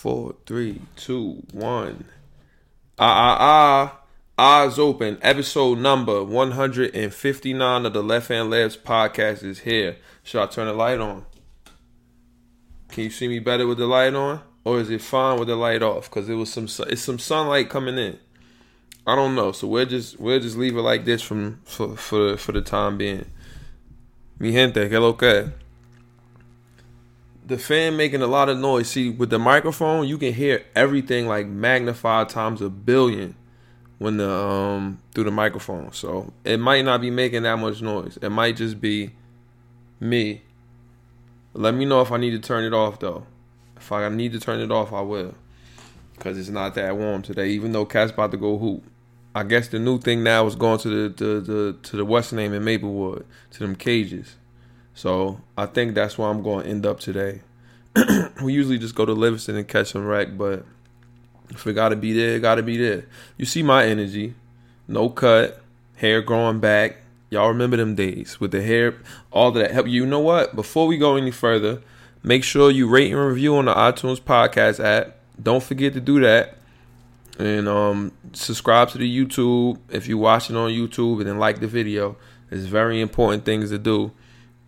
four, three, two, one. Ah, ah, ah. Eyes open. Episode number 159 of the Left Hand Layups podcast is here. Should I turn the light on? Can you see me better with the light on? Or is it fine with the light off? Because it was some it's some sunlight coming in. I don't know. So we'll just we'll just leave it like this from for for, for the time being. Mi gente, que lo que? The fan making a lot of noise. See, with the microphone, you can hear everything like magnified times a billion when the um through the microphone. So it might not be making that much noise. It might just be me. Let me know if I need to turn it off though. If I need to turn it off, I will. Cause it's not that warm today, even though Cat's about to go hoop. I guess the new thing now is going to the, the, the to the Western name in Maplewood to them cages. So I think that's where I'm going to end up today. we usually just go to Livingston and catch some wreck, but if it gotta be there, it gotta be there. You see my energy, no cut, hair growing back. Y'all remember them days with the hair, all that. Help you know what? Before we go any further, make sure you rate and review on the iTunes podcast app. Don't forget to do that and um, subscribe to the YouTube if you're watching on YouTube and then like the video. It's very important things to do.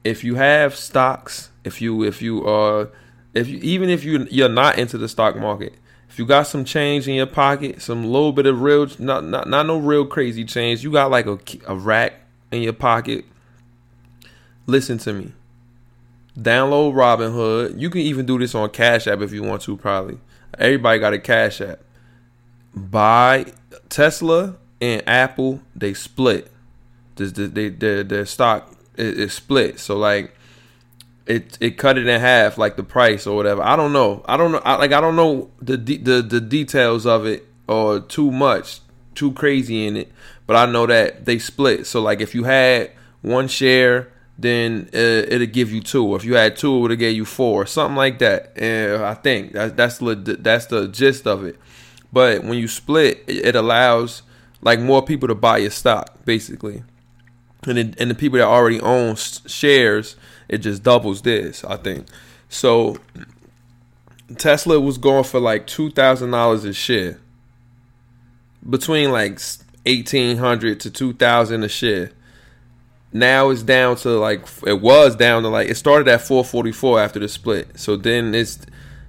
If you have stocks, if you if you uh if you even if you you're not into the stock market, if you got some change in your pocket, some little bit of real not not not no real crazy change, you got like a a rack in your pocket. Listen to me. Download Robinhood. You can even do this on Cash App if you want to. Probably everybody got a Cash App buy Tesla and Apple, they split. They, their, their stock is, split. So like it it cut it in half, like the price or whatever. I don't know. I don't know. I, like I don't know the the the details of it or too much, too crazy in it. But I know that they split. So like if you had one share then uh, it'll give you two. If you had two, it would have gave you four, something like that. And I think that's that's the that's the gist of it. But when you split, it allows like more people to buy your stock, basically. And it, and the people that already own shares, it just doubles this, I think. So Tesla was going for like two thousand dollars a share, between like eighteen hundred to two thousand a share. Now it's down to like it was down to like it started at four forty four after the split. So then it's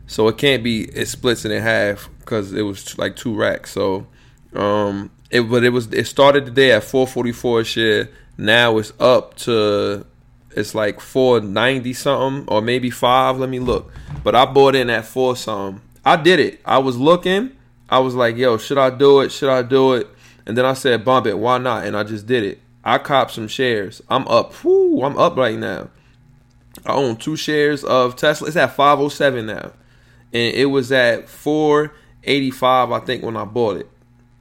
so it can't be it splits it in half because it was like two racks. So um it but it was it started the day at 444 a share. Now it's up to it's like 490 something or maybe 5, let me look. But I bought in at 4 something. I did it. I was looking. I was like, "Yo, should I do it? Should I do it?" And then I said, "Bump it. Why not?" And I just did it. I copped some shares. I'm up. Whoo, I'm up right now. I own two shares of Tesla. It's at 507 now and it was at 485 I think when I bought it.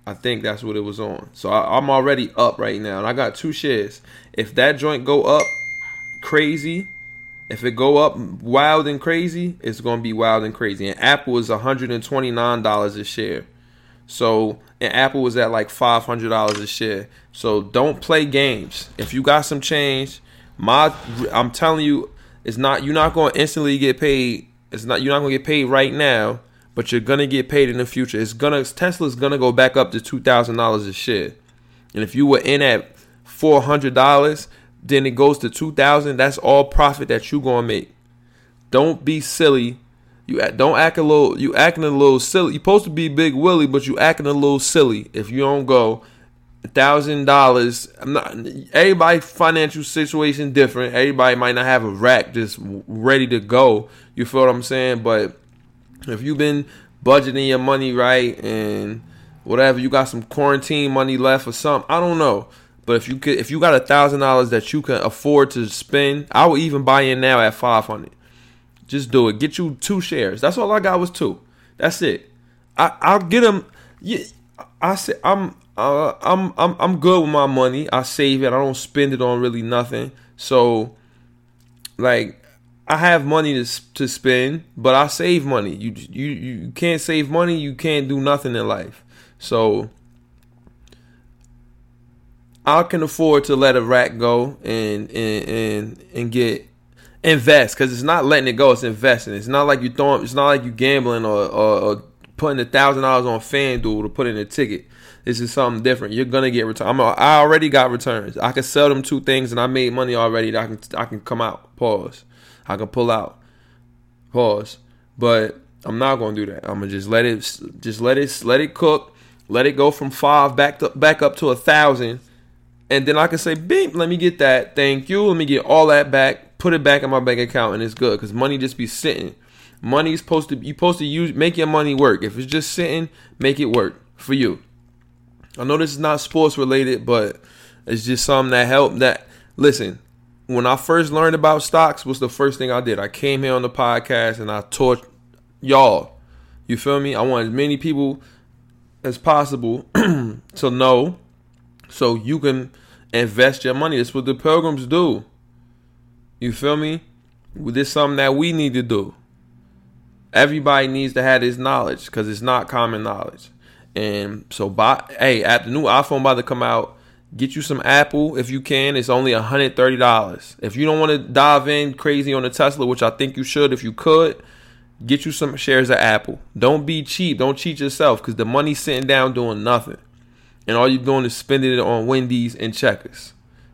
I think that's what it was on. So I, am already up right now, and I got two shares. If that joint go up crazy, if it go up wild and crazy, it's gonna be wild and crazy. And Apple is 129 dollars a share. So and Apple was at like five hundred dollars a share. So don't play games. If you got some change, my I'm telling you, it's not you're not gonna instantly get paid it's not you're not gonna get paid right now, but you're gonna get paid in the future. It's gonna Tesla's gonna go back up to two thousand dollars a share. And if you were in at four hundred dollars, then it goes to two thousand. That's all profit that you gonna make. Don't be silly. You don't act a little. You acting a little silly. You're supposed to be Big Willie, but you acting a little silly if you don't go thousand dollars. I'm not everybody financial situation different. Everybody might not have a rack just ready to go. You feel what I'm saying? But if you've been budgeting your money right and whatever, you got some quarantine money left or something. I don't know. But if you could, if you got a thousand dollars that you can afford to spend, I will even buy in now at five hundred. Just do it. Get you two shares. That's all I got was two. That's it. I I'll get them. Yeah, I said I'm uh, I'm I'm I'm good with my money. I save it. I don't spend it on really nothing. So, like, I have money to to spend, but I save money. You you you can't save money. You can't do nothing in life. So, I can afford to let a rack go and and and and get invest because it's not letting it go. It's investing. It's not like you throwing. It's not like you gambling or, or, or putting a thousand dollars on FanDuel to put in a ticket. This is something different. You're gonna get return. I'm a, I already got returns. I can sell them two things and I made money already. I can I can come out. Pause. I can pull out. Pause. But I'm not gonna do that. I'm gonna just let it just let it let it cook. Let it go from five back to back up to a thousand. And then I can say, beep, let me get that. Thank you. Let me get all that back. Put it back in my bank account and it's good. Cause money just be sitting. Money's supposed to you supposed to use make your money work. If it's just sitting, make it work for you. I know this is not sports related, but it's just something that helped. That listen, when I first learned about stocks, was the first thing I did. I came here on the podcast and I taught y'all. You feel me? I want as many people as possible to know, so you can invest your money. That's what the pilgrims do. You feel me? This is something that we need to do. Everybody needs to have this knowledge because it's not common knowledge. And so, buy, hey, at the new iPhone about to come out, get you some Apple if you can. It's only $130. If you don't want to dive in crazy on the Tesla, which I think you should if you could, get you some shares of Apple. Don't be cheap. Don't cheat yourself because the money's sitting down doing nothing. And all you're doing is spending it on Wendy's and checkers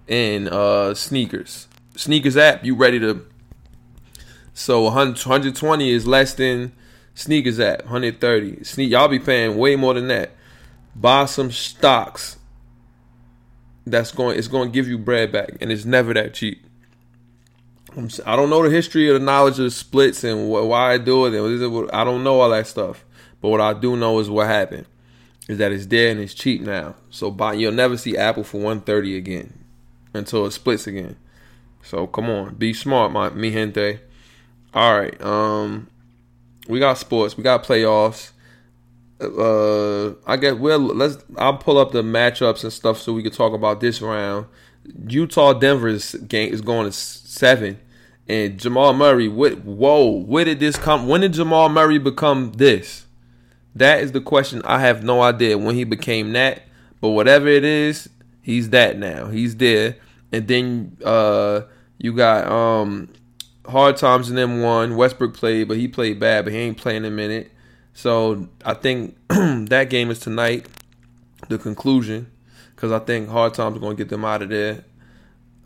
and uh, sneakers. Sneakers app, you ready to. So 120 is less than Sneakers app, 130. Sneak y'all be paying way more than that. Buy some stocks. That's going it's going to give you bread back and it's never that cheap. I'm, I do not know the history of the knowledge of the splits and why I do it. I don't know all that stuff. But what I do know is what happened is that it's there and it's cheap now. So buy, you'll never see Apple for 130 again until it splits again. So come on, be smart, my mi gente. All right, um, we got sports, we got playoffs. Uh, I get well. Let's. I'll pull up the matchups and stuff so we can talk about this round. Utah Denver's game is going to seven, and Jamal Murray. What? Whoa! Where did this come? When did Jamal Murray become this? That is the question. I have no idea when he became that. But whatever it is, he's that now. He's there. And then uh, you got um, hard times in them one. Westbrook played, but he played bad, but he ain't playing a minute. So I think that game is tonight, the conclusion, because I think hard times are going to get them out of there.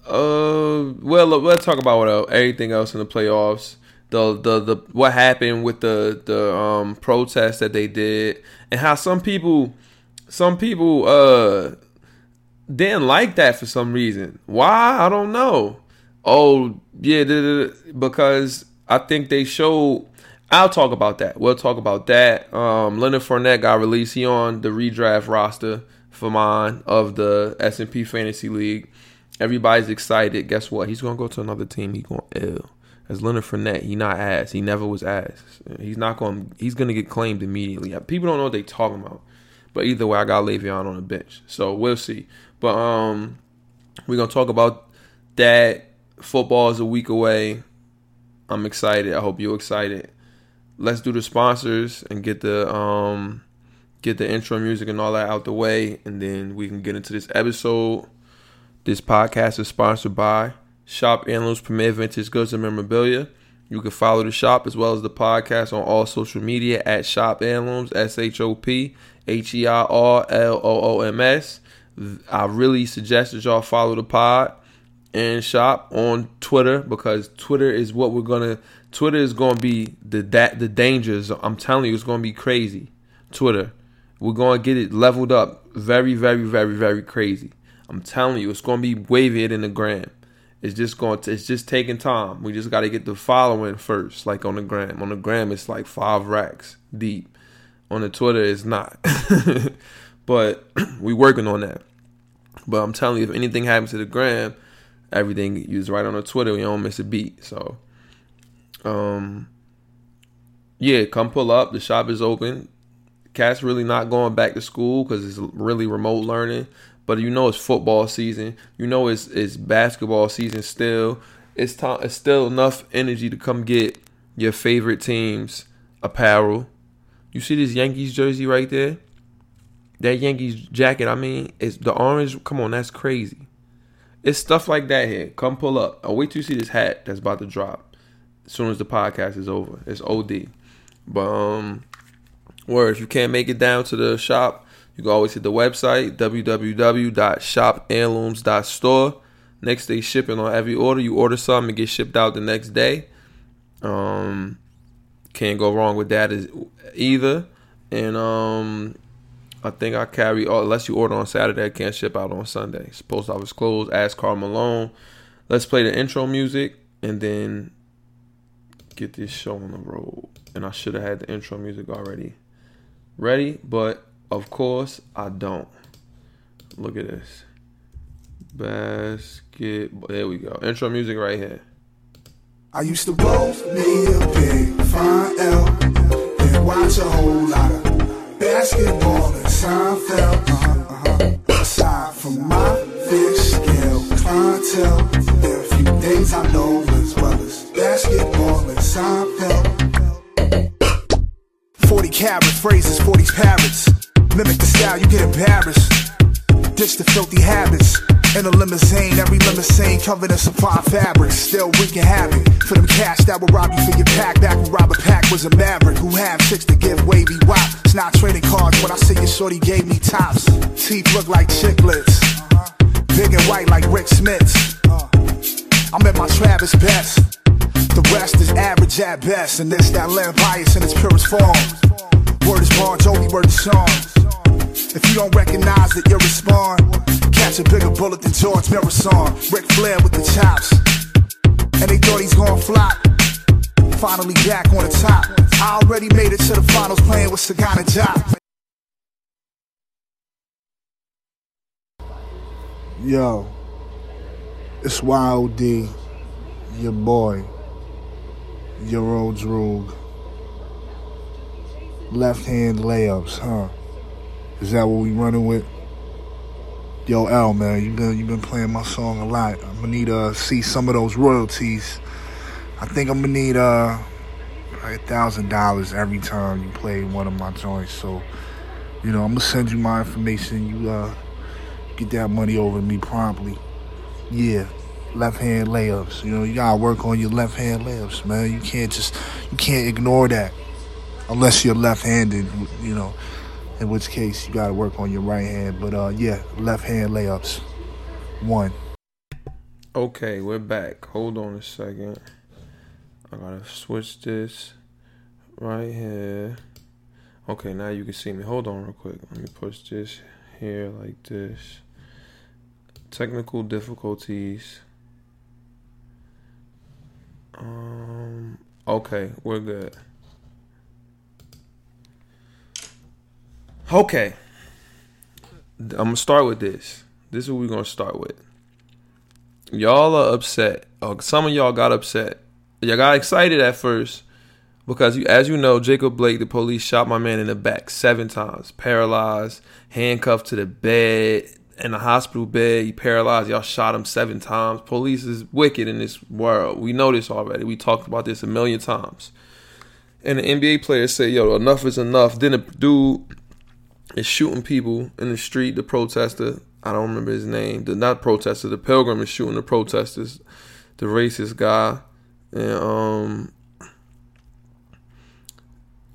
Uh, well, let's talk about what else, everything else in the playoffs. The, the the what happened with the the um protests that they did and how some people some people uh didn't like that for some reason. Why? I don't know. Oh yeah, because I think they showed. I'll talk about that. We'll talk about that. Um, Leonard Fournette got released. He on the redraft roster for mine of the S and P Fantasy League. Everybody's excited. Guess what? He's gonna go to another team. He going ill. As Leonard Fournette, he not ass. He never was ass. He's not going. He's gonna get claimed immediately. People don't know what they talking about. But either way, I got Le'Veon on the bench, so we'll see. But um, we're gonna talk about that Football is a week away. I'm excited. I hope you're excited. Let's do the sponsors and get the um get the intro music and all that out the way, and then we can get into this episode. This podcast is sponsored by Shop Heirlooms Premier Vintage Goods and Memorabilia. You can follow the shop as well as the podcast on all social media at Shop Heirlooms, S H O P H E I R L O O M S. I really suggest that y'all follow the pod and shop on Twitter because Twitter is what we're gonna. Twitter is gonna be the that the dangers. I'm telling you, it's gonna be crazy. Twitter, we're gonna get it leveled up, very, very, very, very crazy. I'm telling you, it's gonna be wavier than the gram. It's just going to. It's just taking time. We just got to get the following first, like on the gram. On the gram, it's like five racks deep. On the Twitter, it's not. but we working on that. But I'm telling you, if anything happens to the gram, everything is right on the Twitter. You don't miss a beat. So, um, yeah, come pull up. The shop is open. Cat's really not going back to school because it's really remote learning. But you know it's football season. You know it's it's basketball season still. It's time. It's still enough energy to come get your favorite team's apparel. You see this Yankees jersey right there? That Yankees jacket. I mean, it's the orange. Come on, that's crazy. It's stuff like that here. Come pull up. I'll wait till you see this hat that's about to drop. As soon as the podcast is over. It's OD. But um where if you can't make it down to the shop, you can always hit the website www.shopheirlooms.store. Next day shipping on every order. You order something and get shipped out the next day. Um can't go wrong with that either. And um I think I carry oh, unless you order on Saturday, I can't ship out on Sunday. Post office closed. Ask Karl Malone. Let's play the intro music and then get this show on the road. And I should have had the intro music already ready, but of course I don't. Look at this. Basketball. There we go. Intro music right here. I used to roll me a big fine L and watch a whole lot of basketball in Seinfeld. Uh-huh, uh-huh. Aside from my fish scale clientele, there are a few things I know basketball and Seinfeld. 40 carat phrases, 40 parrots. Mimic the style, you get embarrassed. Ditch the filthy habits. In a limousine, every limousine covered in supply fabrics. Still wreaking havoc for them cash that will rob you for your pack. Back when Robert Pack was a maverick who had chicks to give wavy wop. It's not trading cards when I say your shorty gave me tops. Teeth look like chiclets. Big and white like Rik Smits. I'm at my Travis best. The rest is average at best, and this that land bias in its purest form. Word is Bon Jovi, word is song. If you don't recognize that you're respond, catch a bigger bullet than George Marathon. Ric Flair with the chops, and they thought he's gonna flop. Finally back on the top. I already made it to the finals playing with Sagana Job. Yo, it's YOD, your boy. Euro Droog. Left hand layups, huh? Is that what we running with? Yo, L, man, you been you been playing my song a lot. I'm gonna need to uh, see some of those royalties. I think I'm gonna need uh a thousand dollars every time you play one of my joints. So, you know, I'm gonna send you my information. You uh get that money over to me promptly. Yeah left hand layups. You know, you gotta work on your left hand layups, man. You can't just you can't ignore that unless you're left handed, you know. In which case you gotta work on your right hand. But uh yeah, left hand layups. One. Okay, we're back. Hold on a second. I gotta switch this right here. Okay, now you can see me. Hold on real quick. Let me push this here like this. Technical difficulties. Um. Okay, we're good. Okay. I'm gonna start with this. This is what we're gonna start with. Y'all are upset. Or some of y'all got upset. Y'all got excited at first because, you, as you know, Jacob Blake, the police shot my man in the back seven times, paralyzed, handcuffed to the bed, in a hospital bed. He paralyzed. Y'all shot him seven times. Police is wicked in this world. We know this already. We talked about this a million times. And the NBA players say, yo, enough is enough. Then a dude is shooting people in the street, the protester. I don't remember his name. The not protester, the pilgrim is shooting the protesters, the racist guy. And um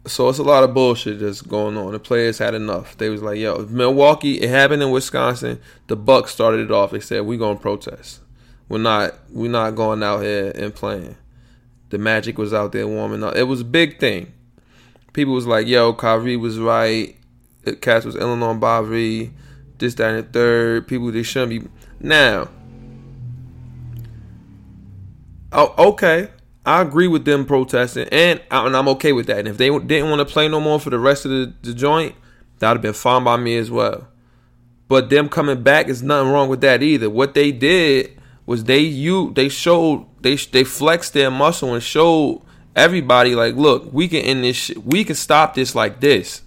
so it's a lot of bullshit that's going on. The players had enough. They was like, "Yo, Milwaukee. It happened in Wisconsin. The Bucks started it off. They said we gonna protest. We're not. We're not going out here and playing. The Magic was out there warming up. It was a big thing. People was like, "Yo, Kyrie was right. Cats was Illinois Bobby. This, that, and the third. People they shouldn't be now." Oh, okay. I agree with them protesting, and, and I'm okay with that. And if they didn't want to play no more for the rest of the, the joint, that'd have been fine by me as well. But them coming back is nothing wrong with that either. What they did was they you they showed they they flexed their muscle and showed everybody like, look, we can end this. Shit. We can stop this like this.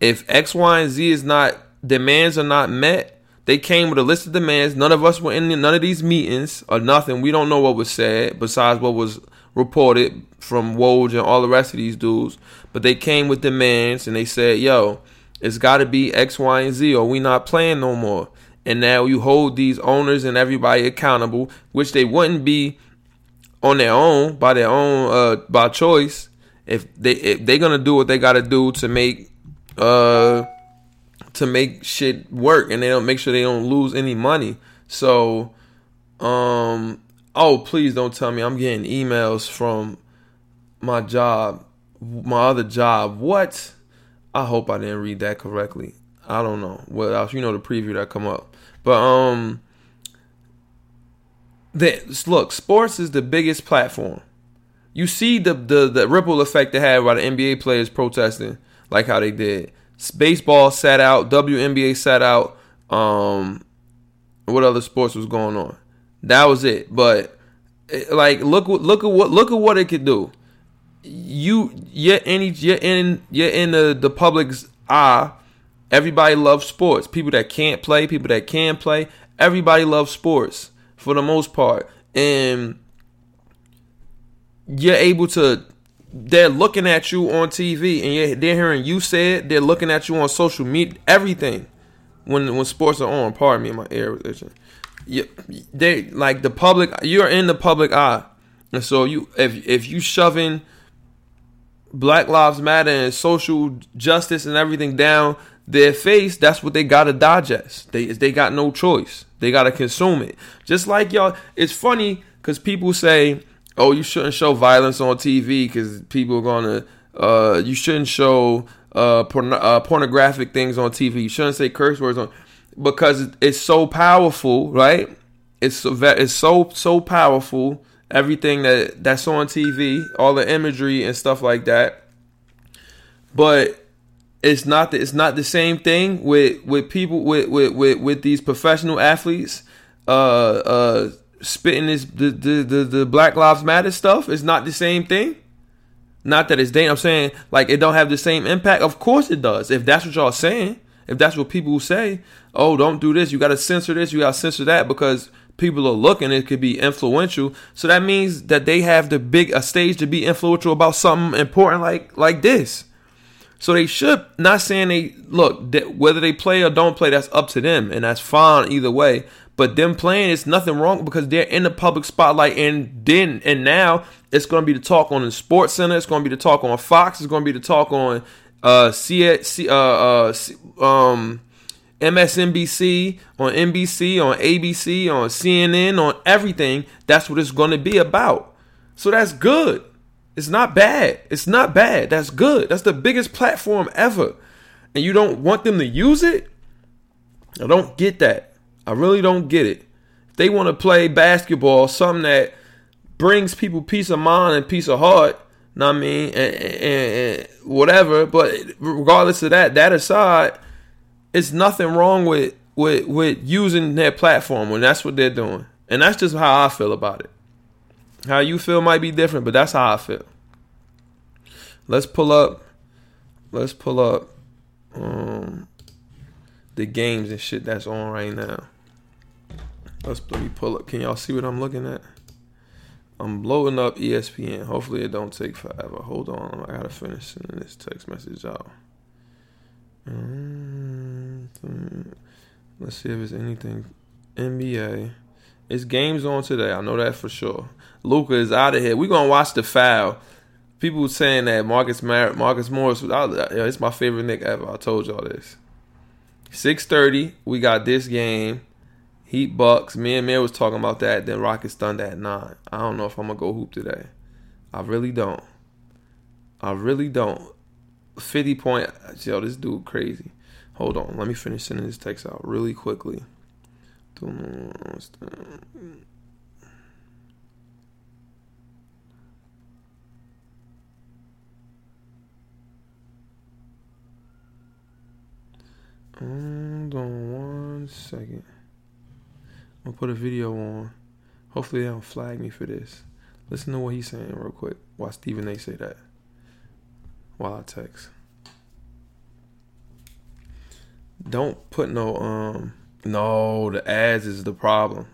If X, Y, and Z is not demands are not met, they came with a list of demands. None of us were in none of these meetings or nothing. We don't know what was said besides what was reported from Woj and all the rest of these dudes. But they came with demands and they said, yo, it's got to be X, Y, and Z or we not playing no more. and now you hold these owners and everybody accountable, which they wouldn't be on their own by their own uh by choice if they if they're gonna do what they gotta do to make uh to make shit work and they don't make sure they don't lose any money. So um oh please don't tell me I'm getting emails from my job my other job. What? I hope I didn't read that correctly. I don't know what else. You know the preview that come up, but um, the, look, sports is the biggest platform. You see the the the ripple effect they had by the NBA players protesting, like how they did. Baseball sat out, WNBA sat out. Um, what other sports was going on? That was it. But eh, like, look look at what look at what it could do you you're in you're in you're in the, the public's eye. Everybody loves sports. People that can't play, people that can play, everybody loves sports for the most part. And you're able to they're looking at you on TV and they're hearing you say it, they're looking at you on social media, everything. When when sports are on, pardon me, my ear was itching. You, they like the public. You're in the public eye, and so you if if you shoving Black Lives Matter and social justice and everything down their face, that's what they gotta digest. They they got no choice. They gotta consume it. Just like y'all, it's funny because people say, "Oh, you shouldn't show violence on TV because people are gonna." Uh, you shouldn't show uh, porn- uh, pornographic things on TV. You shouldn't say curse words on because it's so powerful, right? It's so it's so so powerful everything that that's on TV, all the imagery and stuff like that. But it's not the, it's not the same thing with with people with with with, with these professional athletes uh uh spitting this the, the the the Black Lives Matter stuff. is not the same thing. Not that it's dangerous. I'm saying like it don't have the same impact. Of course it does. If that's what y'all saying, if that's what people say, oh, don't do this. You got to censor this. You got to censor that because people are looking, it could be influential. So that means that they have the big a stage to be influential about something important like like this. So they should not saying they look whether they play or don't play. That's up to them, and that's fine either way. But them playing, it's nothing wrong because they're in the public spotlight, and then and now it's going to be the talk on the Sports Center. It's going to be the talk on Fox. It's going to be the talk on uh, C, C uh, uh, um, MSNBC, on NBC, on ABC, on CNN, on everything. That's what it's going to be about. So that's good. It's not bad. It's not bad. That's good. That's the biggest platform ever. And you don't want them to use it? I don't get that. I really don't get it. If they want to play basketball, something that brings people peace of mind and peace of heart, know what I mean, and, and, and whatever. But regardless of that, that aside, it's nothing wrong with with with using their platform when that's what they're doing, and that's just how I feel about it. How you feel might be different, but that's how I feel. Let's pull up. Let's pull up um, the games and shit that's on right now. Let's let me pull up. Can y'all see what I'm looking at? I'm blowing up ESPN. Hopefully it don't take forever. Hold on, I gotta finish sending this text message out. Mm-hmm. Let's see if it's anything. NBA. It's games on today. I know that for sure. Luka is out of here. We're gonna watch the foul. People saying that Marcus Mar- Marcus Morris was out. It's my favorite Knick ever. I told y'all this. Six thirty. We got this game. Heat Bucks. Me and Mir was talking about that. Then Rockets Thunder at nine. I don't know if I'm gonna go hoop today. I really don't. I really don't. 50 point. Yo, this dude crazy. Hold on. Let me finish sending this text out really quickly. Hold on one second. I'll put a video on. Hopefully they don't flag me for this. Listen to what he's saying real quick. Why Stephen A say that while I text. Don't put no um no the ads is the problem.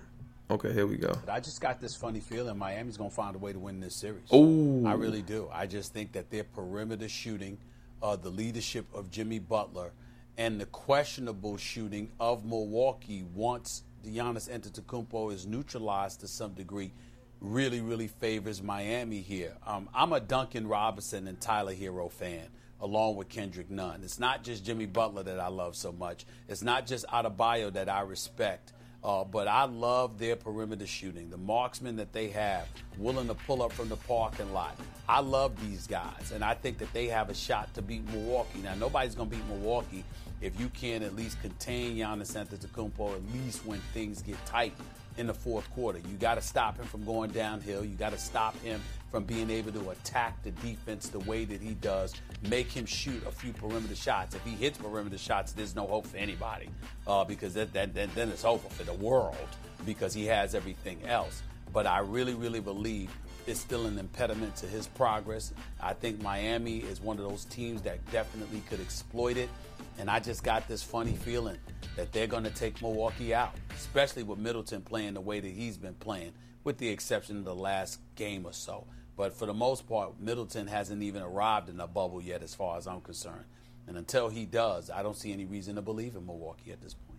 Okay, here we go. I just got this funny feeling Miami's gonna find a way to win this series. Oh, I really do. I just think that their perimeter shooting, uh, the leadership of Jimmy Butler, and the questionable shooting of Milwaukee once Giannis Antetokounmpo is neutralized to some degree really, really favors Miami here. Um, I'm a Duncan Robinson and Tyler Herro fan, along with Kendrick Nunn. It's not just Jimmy Butler that I love so much. It's not just Adebayo that I respect. Uh, but I love their perimeter shooting, the marksmen that they have, willing to pull up from the parking lot. I love these guys, and I think that they have a shot to beat Milwaukee. Now, nobody's going to beat Milwaukee if you can at least contain Giannis Antetokounmpo at least when things get tight in the fourth quarter. You got to stop him from going downhill. You got to stop him from being able to attack the defense the way that he does. Make him shoot a few perimeter shots. If he hits perimeter shots, there's no hope for anybody uh, because that, that, that, then it's over for the world because he has everything else. But I really, really believe it's still an impediment to his progress. I think Miami is one of those teams that definitely could exploit it. And I just got this funny feeling that they're going to take Milwaukee out, especially with Middleton playing the way that he's been playing, with the exception of the last game or so. But for the most part, Middleton hasn't even arrived in the bubble yet, as far as I'm concerned. And until he does, I don't see any reason to believe in Milwaukee at this point.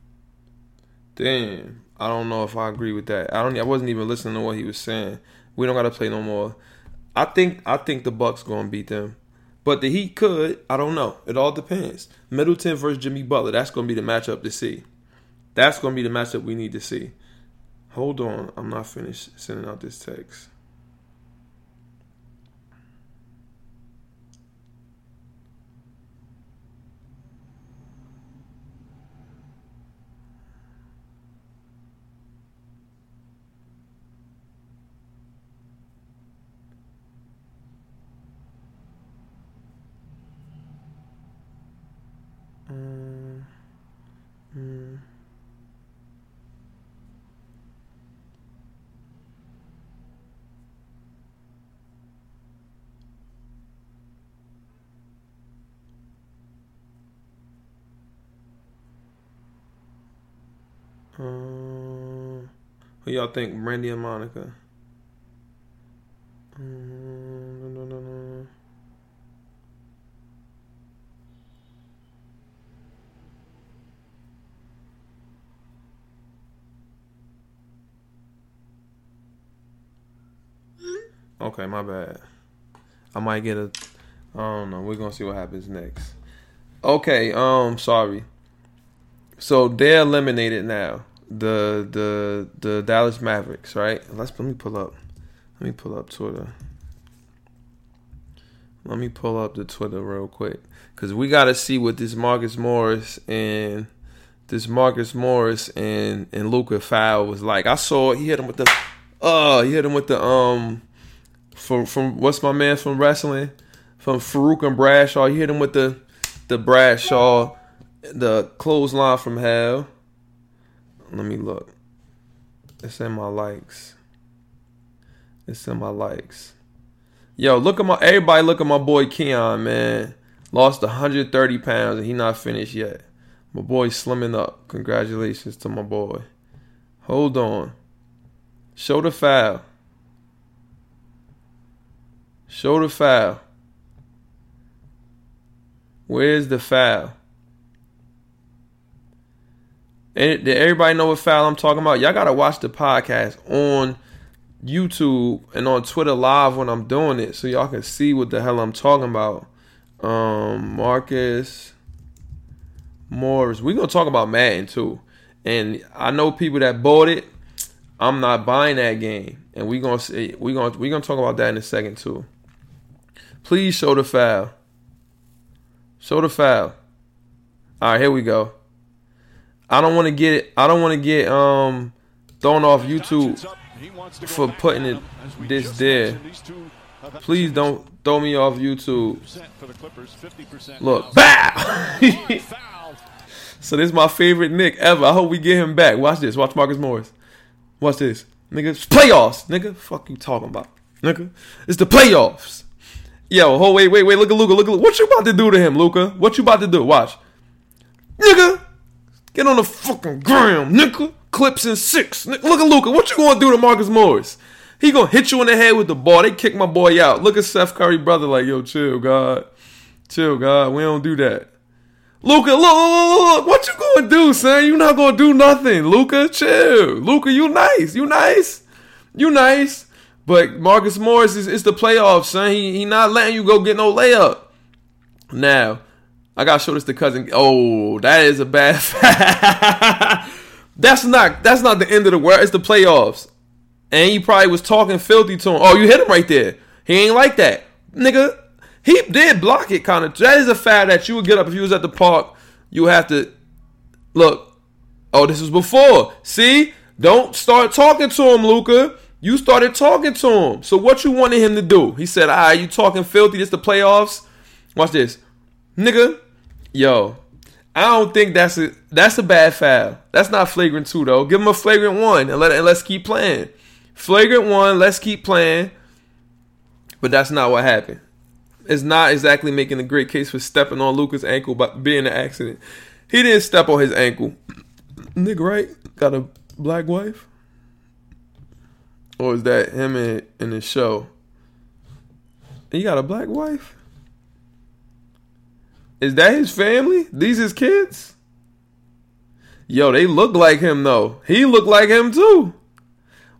Damn, I don't know if I agree with that. I don't. I wasn't even listening to what he was saying. We don't got to play no more. I think. I think the Bucks gonna beat them. But the Heat could. I don't know. It all depends. Middleton versus Jimmy Butler. That's going to be the matchup to see. That's going to be the matchup we need to see. Hold on. I'm not finished sending out this text. Um, who y'all think, Brandy and Monica? Um, no, no, no. Okay, my bad. I might get a. I don't know. We're gonna see what happens next. Okay. Um. Sorry. So they're eliminated now. The the the Dallas Mavericks, right? Let's let me pull up. Let me pull up Twitter. Let me pull up the Twitter real quick because we got to see what this Marcus Morris and this Marcus Morris and and Luka foul was like. I saw he hit him with the, uh, he hit him with the um, from from what's my man from wrestling, from Faarooq and Bradshaw. He hit him with the the Bradshaw the clothesline from hell. Let me look. It's in my likes. It's in my likes. Yo, look at my everybody look at my boy Keon, man. Lost 130 pounds and he not finished yet. My boy slimming up. Congratulations to my boy. Hold on. Show the foul. Show the foul. Where's the foul? did everybody know what foul I'm talking about? Y'all gotta watch the podcast on YouTube and on Twitter live when I'm doing it, so y'all can see what the hell I'm talking about. Um, Marcus Morris. We're gonna talk about Madden too, and I know people that bought it. I'm not buying that game, and we gonna see. We gonna we gonna talk about that in a second too. Please show the foul. Show the foul. All right, here we go. I don't want to get it. I don't want to get um thrown off YouTube for putting it this there. Please don't throw me off YouTube. Look, bow. so this is my favorite Knick ever. I hope we get him back. Watch this. Watch Marcus Morris. Watch this, nigga. Playoffs, nigga. Fuck you talking about, nigga? It's the playoffs. Yo, hold wait, wait, wait. Look at Luka. Look at Luka. What you about to do to him, Luka? What you about to do? Watch, nigga. Get on the fucking ground, nigga. Clips in six. Look at Luka. What you gonna do to Marcus Morris? He gonna hit you in the head with the ball. They kick my boy out. Look at Seth Curry brother like, yo, chill, God. Chill, God. We don't do that. Luka, look, look, look, what you gonna do, son? You not gonna do nothing. Luka, chill. Luka, you nice. You nice. You nice. But Marcus Morris is it's the playoffs, son. He he not letting you go get no layup. Now, I gotta show this to cousin. Oh, that is a bad that's not that's not the end of the world. It's the playoffs. And he probably was talking filthy to him. Oh, you hit him right there. He ain't like that. Nigga, he did block it kind of. That is a fact that you would get up if you was at the park. You have to look. Oh, this was before. See? Don't start talking to him, Luka. You started talking to him. So what you wanted him to do? He said, "Ah, right, you talking filthy? This the playoffs." Watch this, nigga. Yo, I don't think that's a that's a bad foul. That's not flagrant two though. Give him a flagrant one and let and let's keep playing. Flagrant one, let's keep playing. But that's not what happened. It's not exactly making a great case for stepping on Luka's ankle but being an accident. He didn't step on his ankle. Nigga, right? Got a black wife? Or is that him in, in the show? He got a black wife? Is that his family? These his kids? Yo, they look like him though. He look like him too.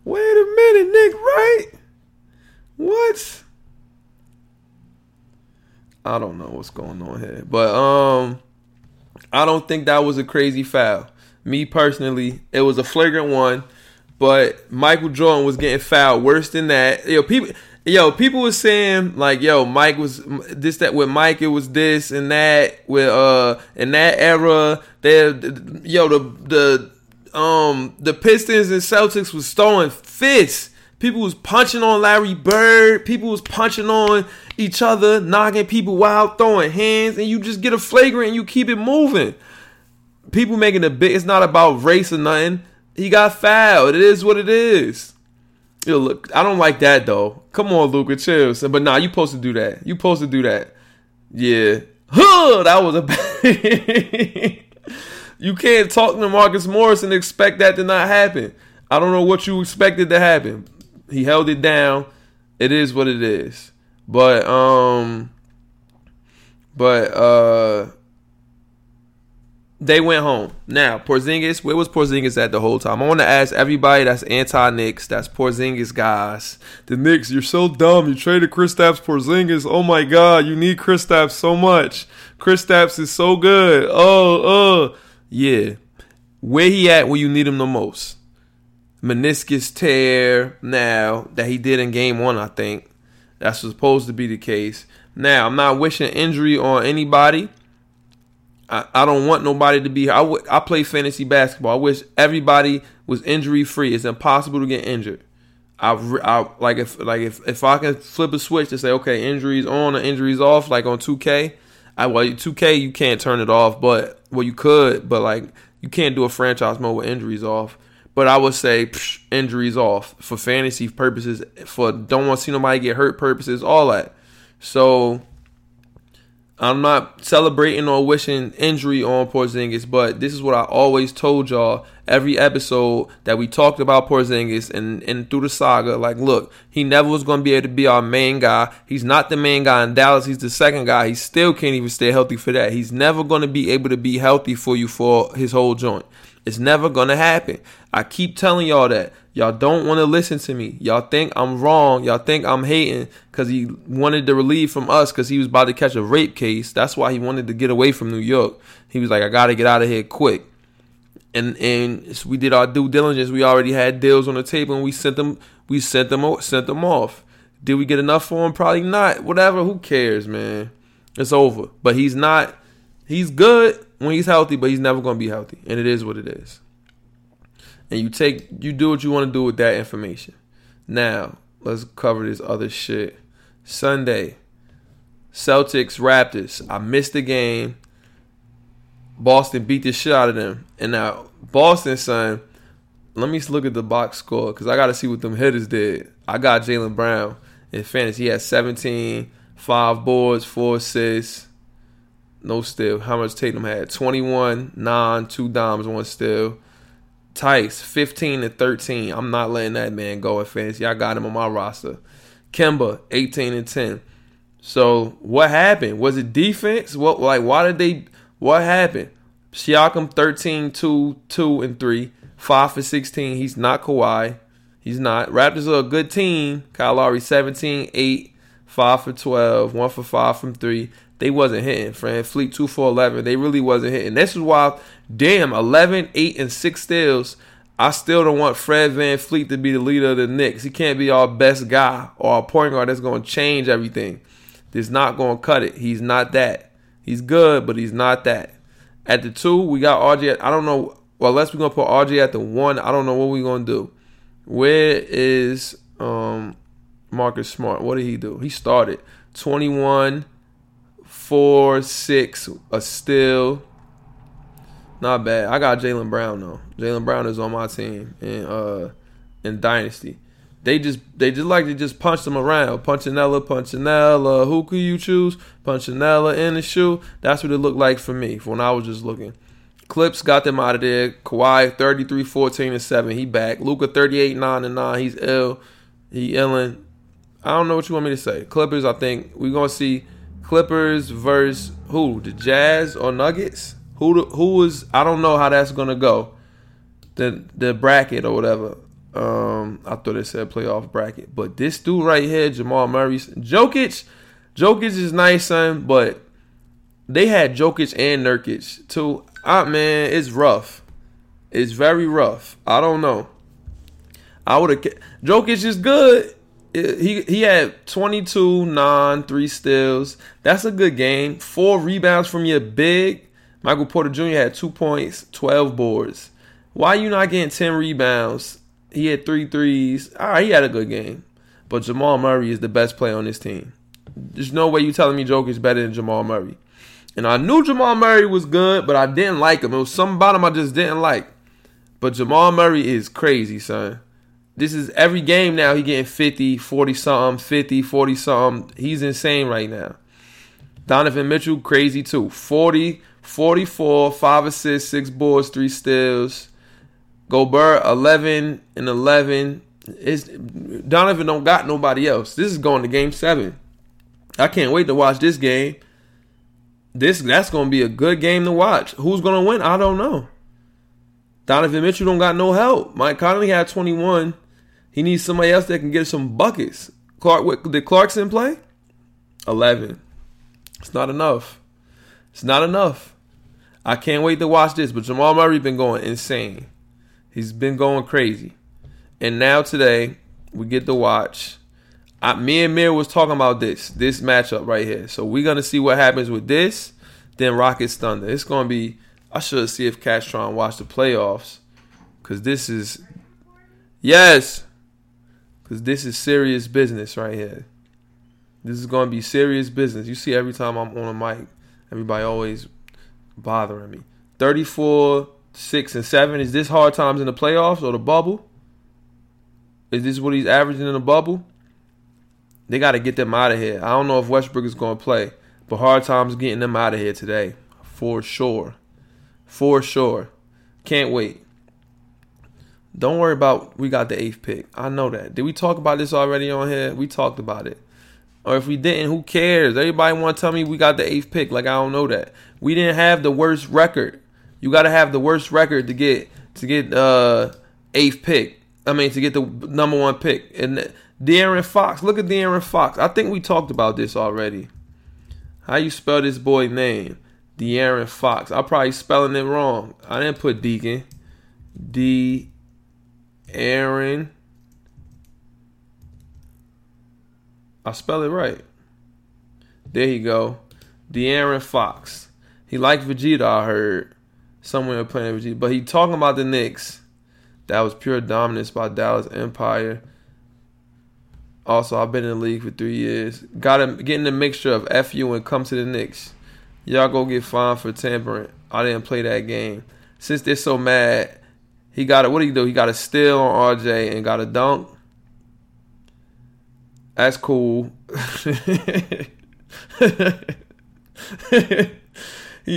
Wait a minute, Nick, right? What? I don't know what's going on here. But um I don't think that was a crazy foul. Me personally, it was a flagrant one, but Michael Jordan was getting fouled worse than that. Yo, people yo, people was saying like, yo, Mike was this that with Mike it was this and that with uh in that era. There, yo, the the um the Pistons and Celtics was throwing fists. People was punching on Larry Bird. People was punching on each other, knocking people out, throwing hands, and you just get a flagrant and you keep it moving. People making a big. It's not about race or nothing. He got fouled. It is what it is. Look, I don't like that though. Come on, Luka, chill. But nah, you supposed to do that. You supposed to do that. Yeah. Huh, that was a. Bad. you can't talk to Marcus Morris and expect that to not happen. I don't know what you expected to happen. He held it down. It is what it is. But um but uh they went home. Now, Porzingis, where was Porzingis at the whole time? I want to ask everybody that's anti-Knicks, that's Porzingis guys. The Knicks, you're so dumb. You traded Kristaps Porzingis. Oh my God, you need Kristaps so much. Kristaps is so good. Oh, uh. Yeah. Where he at Where you need him the most? Meniscus tear now that he did in game one, I think. That's supposed to be the case. Now, I'm not wishing injury on anybody. I, I don't want nobody to be. I, w- I play fantasy basketball. I wish everybody was injury free. It's impossible to get injured. I, I like if like if, if I can flip a switch to say okay injuries on or injuries off like on 2K I well, 2K you can't turn it off, but well you could, but like you can't do a franchise mode with injuries off. But I would say psh, injuries off for fantasy purposes, for don't want to see nobody get hurt purposes, all that. So I'm not celebrating or wishing injury on Porzingis, but this is what I always told y'all every episode that we talked about Porzingis and, and through the saga. Like, look, he never was going to be able to be our main guy. He's not the main guy in Dallas. He's the second guy. He still can't even stay healthy for that. He's never going to be able to be healthy for you for his whole joint. It's never to happen. I keep telling y'all that. Y'all don't want to listen to me. Y'all think I'm wrong. Y'all think I'm hating because he wanted to relieve from us because he was about to catch a rape case. That's why he wanted to get away from New York. He was like, I got to get out of here quick. And and we did our due diligence. We already had deals on the table, and we sent them. We sent them. Sent them off. Did we get enough for him? Probably not. Whatever. Who cares, man? It's over. But he's not. He's good when he's healthy, but he's never going to be healthy, and it is what it is and you take you do what you want to do with that information. Now, let's cover this other shit. Sunday, Celtics Raptors. I missed the game. Boston beat the shit out of them. And now Boston, son, let me look at the box score because I got to see what them hitters did. I got Jaylen Brown in fantasy. He had 17, five boards, four assists, no steal. How much Tatum had? 21, 9, two dimes, one steal. Theis, 15 and 13. I'm not letting that man go in fantasy. I got him on my roster. Kemba, 18 and 10. So what happened? Was it defense? What like why did they What happened? Siakam 13, 2, 2, and 3. 5 for 16. He's not Kawhi. He's not. Raptors are a good team. Kyle Lowry 17, 8, 5 for 12, 1 for 5 from 3. They wasn't hitting. VanVleet 2 for 11. They really wasn't hitting. This is why, damn, 11, 8, and 6 steals. I still don't want Fred VanVleet to be the leader of the Knicks. He can't be our best guy or our point guard that's going to change everything. That's not going to cut it. He's not that. He's good, but he's not that. At the two, we got RJ. I don't know. Well, unless we're gonna put RJ at the one, I don't know what we're gonna do. Where is um Marcus Smart? What did he do? He started 21, 4, 6, a steal. Not bad. I got Jaylen Brown though. Jaylen Brown is on my team in uh in Dynasty. They just they just like to just punch them around. Punchinella, Punchinella. Who could you choose? Punchinella in the shoe. That's what it looked like for me when I was just looking. Clips got them out of there. Kawhi 33, 14, and 7. He back. Luka 38, 9, and 9. He's ill. He illin'. I don't know what you want me to say. Clippers, I think we're gonna see Clippers versus who? The Jazz or Nuggets? Who who is I don't know how that's gonna go. The the bracket or whatever. Um, I thought it said playoff bracket, but this dude right here, Jamal Murray, Jokic, Jokic is nice, son, but they had Jokic and Nurkic too. Ah, man, it's rough. It's very rough. I don't know. I would have. Jokic is good. He he had 22, 9, 3 steals. That's a good game. Four rebounds from your big. Michael Porter Jr. had two points, 12 boards. Why you not getting 10 rebounds he had three threes. All right, he had a good game. But Jamal Murray is the best player on this team. There's no way you telling me Joker's better than Jamal Murray. And I knew Jamal Murray was good, but I didn't like him. It was some about him I just didn't like. But Jamal Murray is crazy, son. This is every game now he getting 50, 40 something, 50, 40 something. He's insane right now. Donovan Mitchell, crazy too. 40, 44, 5 assists, 6 boards, 3 steals. Gobert 11 and 11. It's, Donovan don't got nobody else. This is going to game seven. I can't wait to watch this game. This that's going to be a good game to watch. Who's going to win? I don't know. Donovan Mitchell don't got no help. Mike Conley had 21. He needs somebody else that can get some buckets. Clark did Clarkson play? 11. It's not enough. It's not enough. I can't wait to watch this. But Jamal Murray been going insane. He's been going crazy. And now today, we get to watch. I, me and Mir was talking about this, this matchup right here. So we're gonna see what happens with this. Then Rockets Thunder. It's gonna be. I should see if Castron watch the playoffs, cause this is. Yes. Cause this is serious business right here. This is gonna be serious business. You see, every time I'm on a mic, everybody always bothering me. 34 six and seven. Is this hard times in the playoffs or the bubble? Is this what he's averaging in the bubble? They got to get them out of here. I don't know if Westbrook is going to play, but hard times getting them out of here today for sure. For sure. Can't wait. Don't worry about we got the eighth pick. I know that. Did we talk about this already on here? We talked about it. Or if we didn't, who cares? Everybody want to tell me we got the eighth pick. Like I don't know that. We didn't have the worst record. You got to have the worst record to get to get uh eighth pick. I mean to get the number one pick. And De'Aaron Fox, look at De'Aaron Fox. I think we talked about this already. How you spell this boy name? De'Aaron Fox. I'm probably spelling it wrong. I didn't put Deacon. D. Aaron. I spell it right. There you go. De'Aaron Fox. He liked Vegeta, I heard somewhere playing Vegeta. But he talking about the Knicks. That was pure dominance by Dallas Empire. Also, I've been in the league for three years. Got him getting the mixture of FU and come to the Knicks. Y'all go get fined for tampering. I didn't play that game. Since they're so mad, he got it. What did he do? He got a steal on RJ and got a dunk. That's cool. he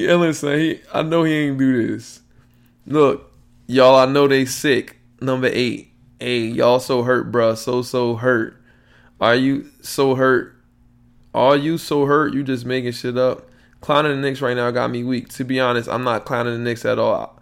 illin', He, I know he ain't do this. Look, y'all, I know they sick. Number eight. Hey, y'all so hurt, bruh. So, so hurt. Are you so hurt? Are you so hurt? You just making shit up? Clowning the Knicks right now got me weak. To be honest, I'm not clowning the Knicks at all.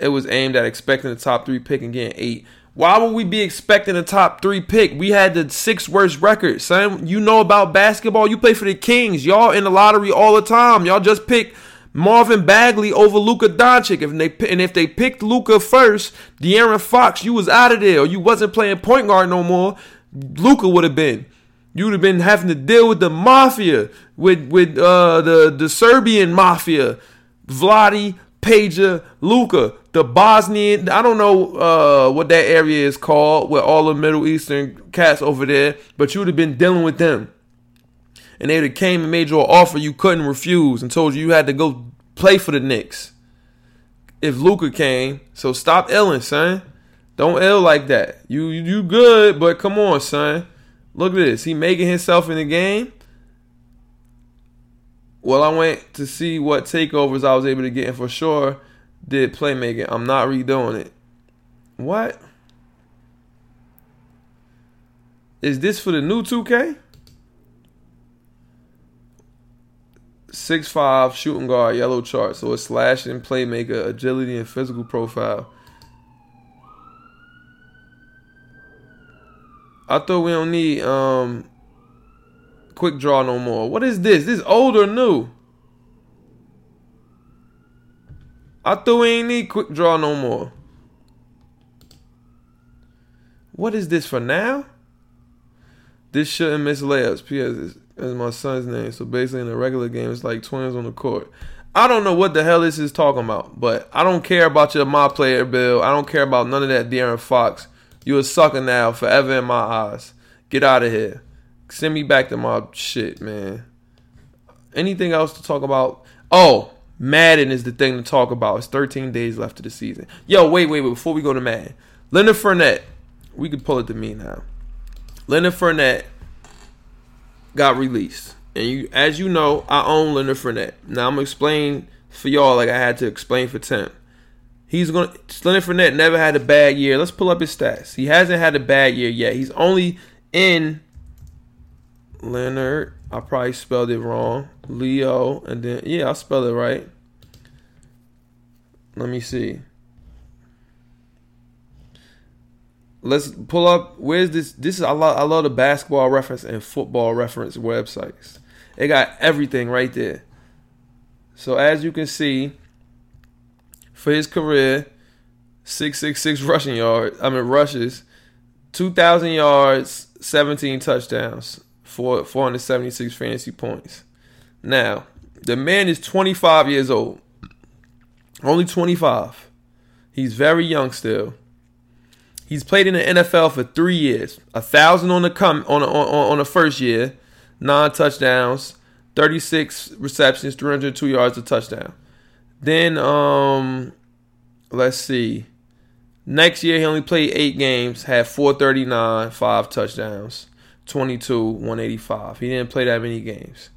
It was aimed at expecting the top three pick and getting eight. Why would we be expecting a top three pick? We had the sixth worst record, son. You know about basketball. You play for the Kings. Y'all in the lottery all the time. Y'all just pick Marvin Bagley over Luka Doncic. If they and if they picked Luka first, De'Aaron Fox, you was out of there, or you wasn't playing point guard no more. Luka would have been. You would have been having to deal with the mafia, with with uh, the the Serbian mafia, Vlade, Peja, Luka, the Bosnian. I don't know uh, what that area is called, with all the Middle Eastern cats over there, but you would have been dealing with them and they'd have came and made you an offer you couldn't refuse and told you you had to go play for the Knicks. If Luka came, so stop illing, son. Don't ill like that. You you good, but come on, son. Look at this. He making himself in the game. Well, I went to see what takeovers I was able to get, and for sure did playmaking. I'm not redoing it. What? Is this for the new 2K? Six five shooting guard, yellow chart. So it's slashing, playmaker, agility, and physical profile. I thought we don't need um quick draw no more. What is this? This old or new? I thought we ain't need quick draw no more. What is this for now? This shouldn't miss layups. P.S. is my son's name. So basically, in a regular game, it's like twins on the court. I don't know what the hell this is talking about, but I don't care about your my player bill. I don't care about none of that De'Aaron Fox. You a sucker now, forever in my eyes. Get out of here. Send me back to my shit, man. Anything else to talk about? Oh, Madden is the thing to talk about. It's 13 days left of the season. Yo, wait, wait, wait. Before we go to Madden, Leonard Fournette. We could pull it to me now. Leonard Fournette got released. And you, as you know, I own Leonard Fournette. Now I'm gonna explain for y'all like I had to explain for Tim. He's gonna Leonard Fournette never had a bad year. Let's pull up his stats. He hasn't had a bad year yet. He's only in Leonard. I probably spelled it wrong. Leo, and then yeah, I'll spell it right. Let me see. Let's pull up. Where's this? This is I love. I love the basketball reference and football reference websites. They got everything right there. So as you can see, for his career, six six six rushing yards. I mean rushes, two thousand yards, seventeen touchdowns, four four hundred seventy six fantasy points. Now the man is twenty five years old. Only twenty five. He's very young still. He's played in the NFL for three years. A thousand on the come on on on the first year, nine touchdowns, thirty six receptions, three hundred two yards, a touchdown. Then um, let's see. Next year he only played eight games, had four thirty nine, five touchdowns, twenty two, one eighty five. He didn't play that many games.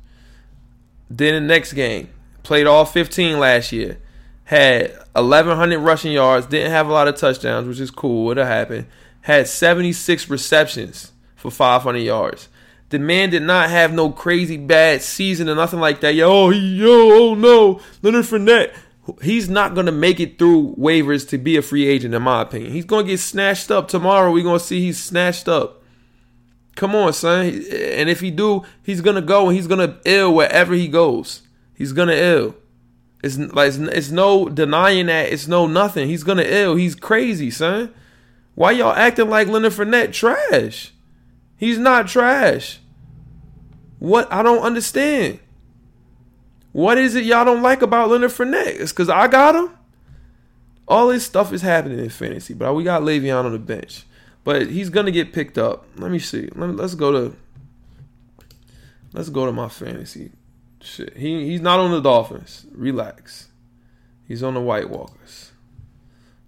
Then the next game, played all fifteen last year had 1,100 rushing yards, didn't have a lot of touchdowns, which is cool. It'll happen. Had 76 receptions for 500 yards. The man did not have no crazy bad season or nothing like that. Yo, yo, oh no, Leonard Fournette. He's not gonna make it through waivers to be a free agent, in my opinion. He's gonna get snatched up tomorrow. We're gonna see he's snatched up. Come on, son. And if he do, he's gonna go and he's gonna ill wherever he goes. He's gonna ill. It's like it's, it's no denying that. It's no nothing. He's gonna ill. He's crazy, son. Why y'all acting like Leonard Fournette trash? He's not trash. What I don't understand. What is it y'all don't like about Leonard Fournette? It's because I got him. All this stuff is happening in fantasy, but we got Le'Veon on the bench. But he's gonna get picked up. Let me see. Let me, let's go to. Let's go to my fantasy Shit, he he's not on the Dolphins. Relax. He's on the White Walkers.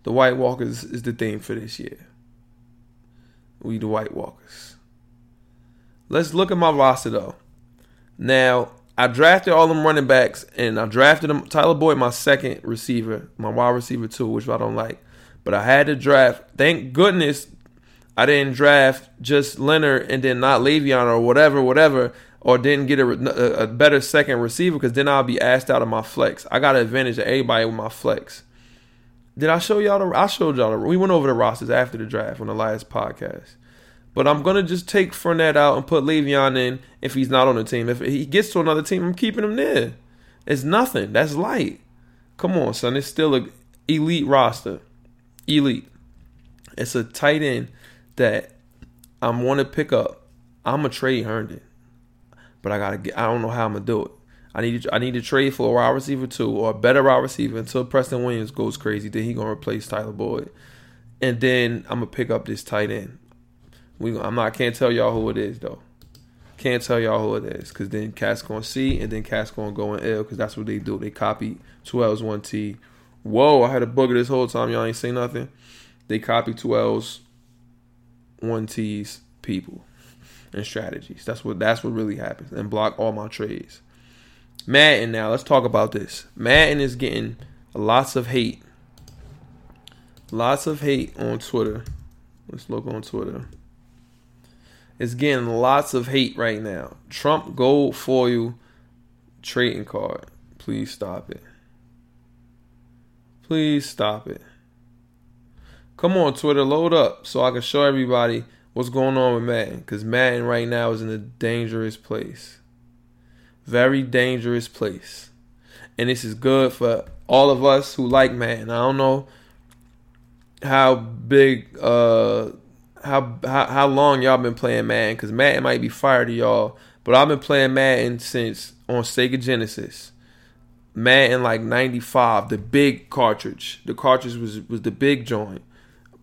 The White Walkers is the theme for this year. We the White Walkers. Let's look at my roster though. Now I drafted all them running backs, and I drafted them. Tyler Boyd, my second receiver, my wide receiver too, which I don't like. But I had to draft. Thank goodness I didn't draft just Leonard and then not Le'Veon or whatever, whatever or didn't get a, a better second receiver because then I'll be asked out of my flex. I got an advantage of everybody with my flex. Did I show y'all the? I showed y'all the. We went over the rosters after the draft on the last podcast. But I'm gonna just take Fournette out and put Le'Veon in if he's not on the team. If he gets to another team, I'm keeping him there. It's nothing. That's light. Come on, son. It's still a elite roster. Elite. It's a tight end that I'm want to pick up. I'm a trade Herndon but I gotta get. I don't know how I'm gonna do it. I need to, I need to trade for a wide receiver too, or a better wide receiver until Preston Williams goes crazy. Then he gonna replace Tyler Boyd, and then I'm gonna pick up this tight end. We I'm not can't tell y'all who it is though. Can't tell y'all who it is because then Cat's gonna see and then Cat's gonna go in L because that's what they do. They copy two L's one T. Whoa, I had a booger this whole time. Y'all ain't say nothing. They copy two L's one T's people and strategies. That's what that's what really happens. And block all my trades. Madden now, let's talk about this. Madden is getting lots of hate. Lots of hate on Twitter. Let's look on Twitter. It's getting lots of hate right now. Trump gold foil trading card. Please stop it. Please stop it. Come on, Twitter, load up so I can show everybody what's going on with Madden because Madden right now is in a dangerous place. Very dangerous place. And this is good for all of us who like Madden. I don't know how big, uh, how, how, how long y'all been playing Madden because Madden might be fired to y'all. But I've been playing Madden since on Sega Genesis. Madden like 95, the big cartridge. The cartridge was was the big joint.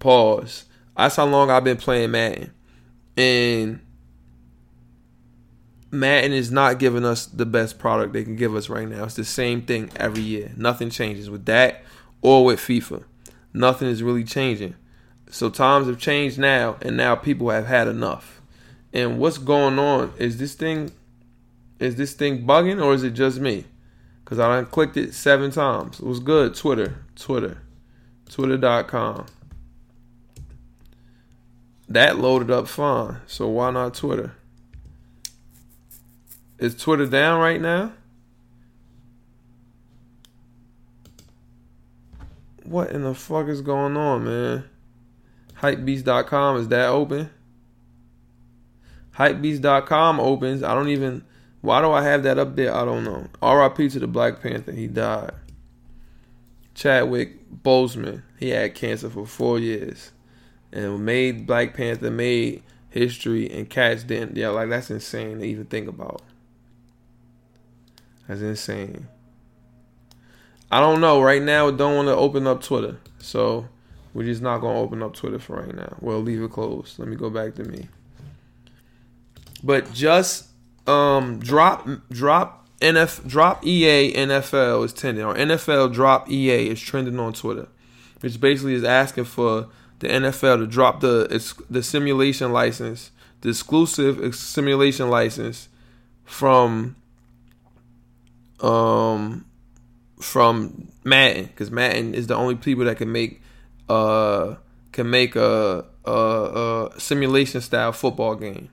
Pause. That's how long I've been playing Madden. And Madden is not giving us the best product they can give us right now. It's the same thing every year. Nothing changes with that or with FIFA. Nothing is really changing. So times have changed now, and now people have had enough. And what's going on? Is this thing is this thing bugging or is it just me? Cause I done clicked it seven times. It was good. Twitter, Twitter, Twitter.com that loaded up fine. So why not Twitter? Is Twitter down right now? What in the fuck is going on, man? Hypebeast.com is that open? Hypebeast.com opens. I don't even. Why do I have that up there? I don't know. R.I.P. to the Black Panther. He died. Chadwick Boseman. He had cancer for four years and made Black Panther, made history, and Cats didn't. Yeah, like that's insane to even think about. That's insane. I don't know. Right now, don't want to open up Twitter, so we're just not gonna open up Twitter for right now. We'll leave it closed. Let me go back to me. But just um drop drop NF drop EA NFL is trending or NFL drop EA is trending on Twitter, which basically is asking for the NFL to drop the the simulation license, the exclusive simulation license from um from Madden because Madden is the only people that can make uh can make a, a, a simulation style football game.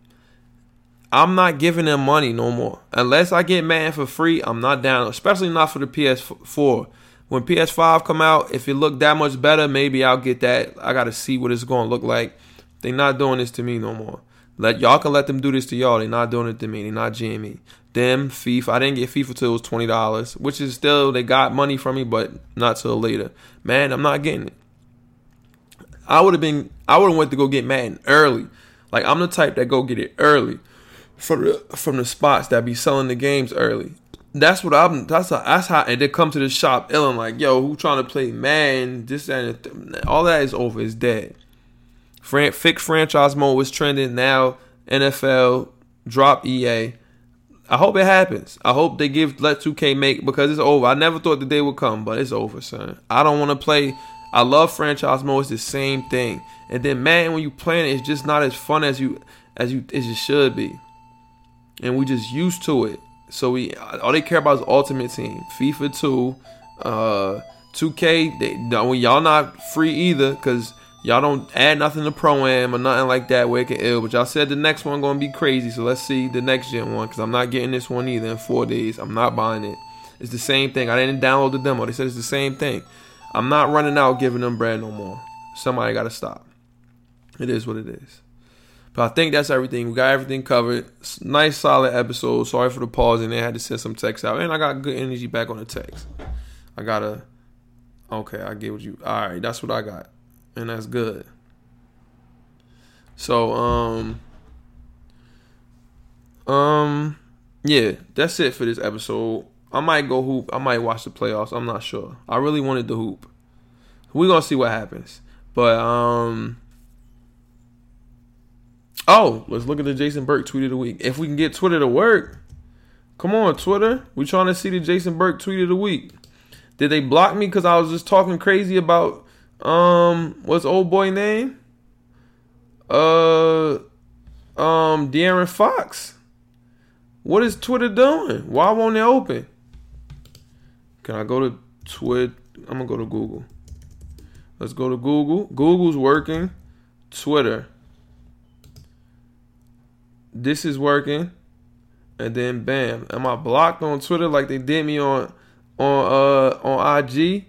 I'm not giving them money no more unless I get Madden for free. I'm not down, especially not for the PS4 when PS5 come out, if it look that much better, maybe I'll get that. I gotta see what it's gonna look like. They not doing this to me no more. Let y'all can let them do this to y'all. They not doing it to me. They not GME. Them FIFA. I didn't get FIFA till it was twenty dollars, which is still they got money from me, but not till later. Man, I'm not getting it. I would have been. I would have went to go get Madden early. Like I'm the type that go get it early from the from the spots that be selling the games early that's what I'm. That's how, that's how. And they come to the shop, Ellen like, yo, who trying to play man? This and all that is over. It's dead. Fran- fixed franchise mode was trending. Now NFL drop EA. I hope it happens. I hope they give let 2K make because it's over. I never thought the day would come, but it's over, son. I don't want to play. I love franchise mode. It's the same thing. And then man, when you playing it, it's just not as fun as you as you as it should be. And we just used to it. So we all they care about is Ultimate Team, FIFA 2, uh, 2K. They no, y'all not free either because Y'all don't add nothing to pro am or nothing like that where it can ill. But y'all said the next one gonna be crazy, so let's see the next gen one. Cause I'm not getting this one either in four days. I'm not buying it. It's the same thing. I didn't download the demo. They said it's the same thing. I'm not running out giving them bread no more. Somebody gotta stop. It is what it is. But I think that's everything. We got everything covered. Nice, solid episode. Sorry for the pause, and they had to send some text out, and I got good energy back on the text. I gotta. Okay, I get what you. All right, that's what I got and that's good. So um um yeah, that's it for this episode. I might go hoop. I might watch the playoffs. I'm not sure. I really wanted to hoop. We're gonna see what happens. But um Oh, let's look at the Jason Burke tweet of the week. If we can get Twitter to work, come on, Twitter. We trying to see the Jason Burke tweet of the week. Did they block me because I was just talking crazy about um, what's old boy name? Uh, um, De'Aaron Fox. What is Twitter doing? Why won't it open? Can I go to Twitter? I'm gonna go to Google. Let's go to Google. Google's working. Twitter. This is working. And then bam. Am I blocked on Twitter like they did me on on uh on IG?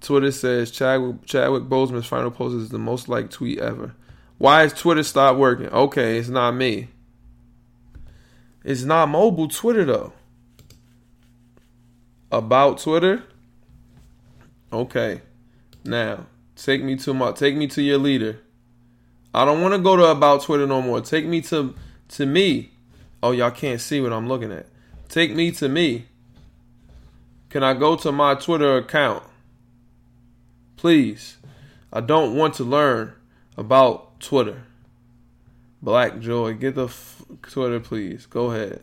Twitter says Chadwick, Chadwick Boseman's final post is the most liked tweet ever. Why is Twitter stop working? Okay, it's not me. It's not mobile Twitter though. About Twitter? Okay. Now, take me to my take me to your leader. I don't want to go to about Twitter no more. Take me to to me. Oh, y'all can't see what I'm looking at. Take me to me. Can I go to my Twitter account? Please, I don't want to learn about Twitter. Black Joy, get the f- Twitter, please. Go ahead.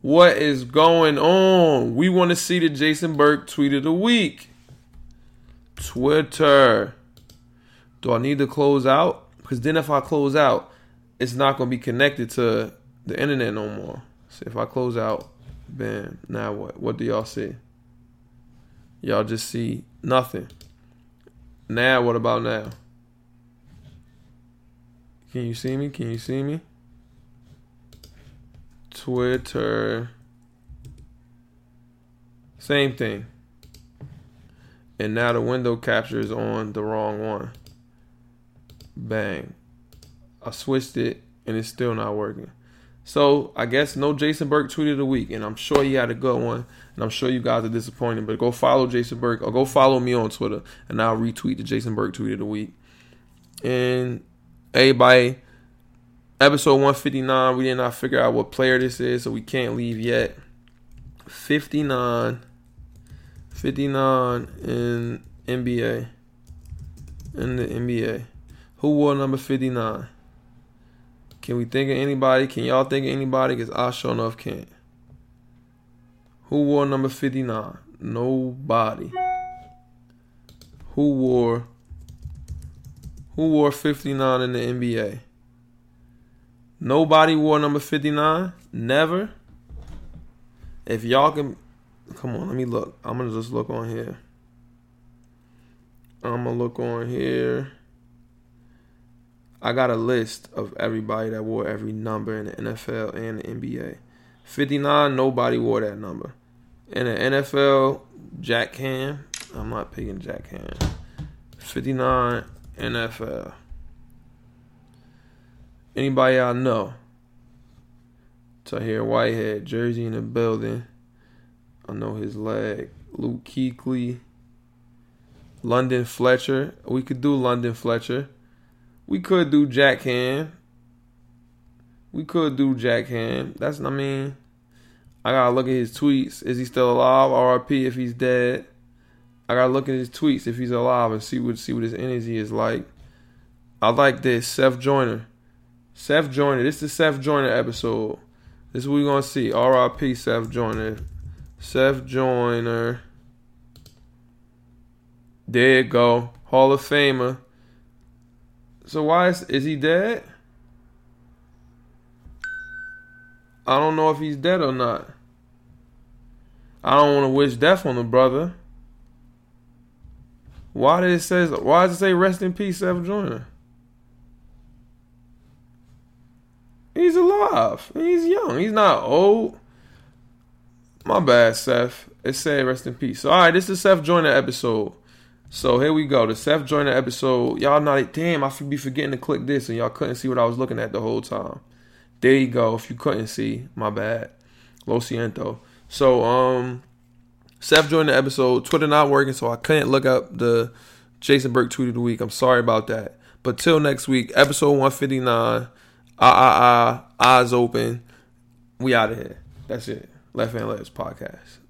What is going on? We want to see the Jason Burke tweet of the week. Twitter. Do I need to close out? Because then if I close out, it's not going to be connected to the internet no more. So if I close out, bam, now what? What do y'all see? Y'all just see nothing. Now, what about now? Can you see me? Can you see me? Twitter. Same thing. And now the window capture is on the wrong one. Bang. I switched it and it's still not working. So I guess no Jason Burke tweet of the week, and I'm sure he had a good one, and I'm sure you guys are disappointed. But go follow Jason Burke or go follow me on Twitter, and I'll retweet the Jason Burke tweet of the week. And everybody, episode 159, we did not figure out what player this is, so we can't leave yet. 59, 59 in NBA, in the NBA. Who wore number 59? Can we think of anybody? Can y'all think of anybody? Because I sure enough can't. Who wore number 59? Nobody. Who wore who wore 59 in the NBA? Nobody wore number 59? Never? If y'all can come on, let me look. I'm gonna just look on here. I'm gonna look on here. I got a list of everybody that wore every number in the NFL and the NBA. 59, nobody wore that number. In the NFL, Jack Ham. I'm not picking Jack Ham. 59, NFL. Anybody I know? Tahir Whitehead, jersey in the building. I know his leg. Luke Kuechly. London Fletcher. We could do London Fletcher. We could do Jack Ham. We could do Jack Ham. That's I mean, I gotta look at his tweets. Is he still alive? RIP if he's dead. I gotta look at his tweets if he's alive and see what see what his energy is like. I like this. Seth Joyner. Seth Joyner. This is the Seth Joyner episode. This is what we're gonna see. RIP Seth Joyner. Seth Joyner. There you go. Hall of Famer. So why is, is he dead? I don't know if he's dead or not. I don't want to wish death on the brother. Why did it says why does it say rest in peace, Seth Joyner? He's alive. He's young. He's not old. My bad, Seth. It said rest in peace. So, all right, this is Seth Joyner episode. So here we go. The Seth Joyner episode. Y'all not damn. I should be forgetting to click this, and y'all couldn't see what I was looking at the whole time. There you go. If you couldn't see, my bad. Lo siento. So um, Seth Joyner episode. Twitter not working, so I couldn't look up the Jason Burke tweet of the week. I'm sorry about that. But till next week, episode 159. Ah ah ah. Eyes open. We out of here. That's it. Left Hand Layups podcast.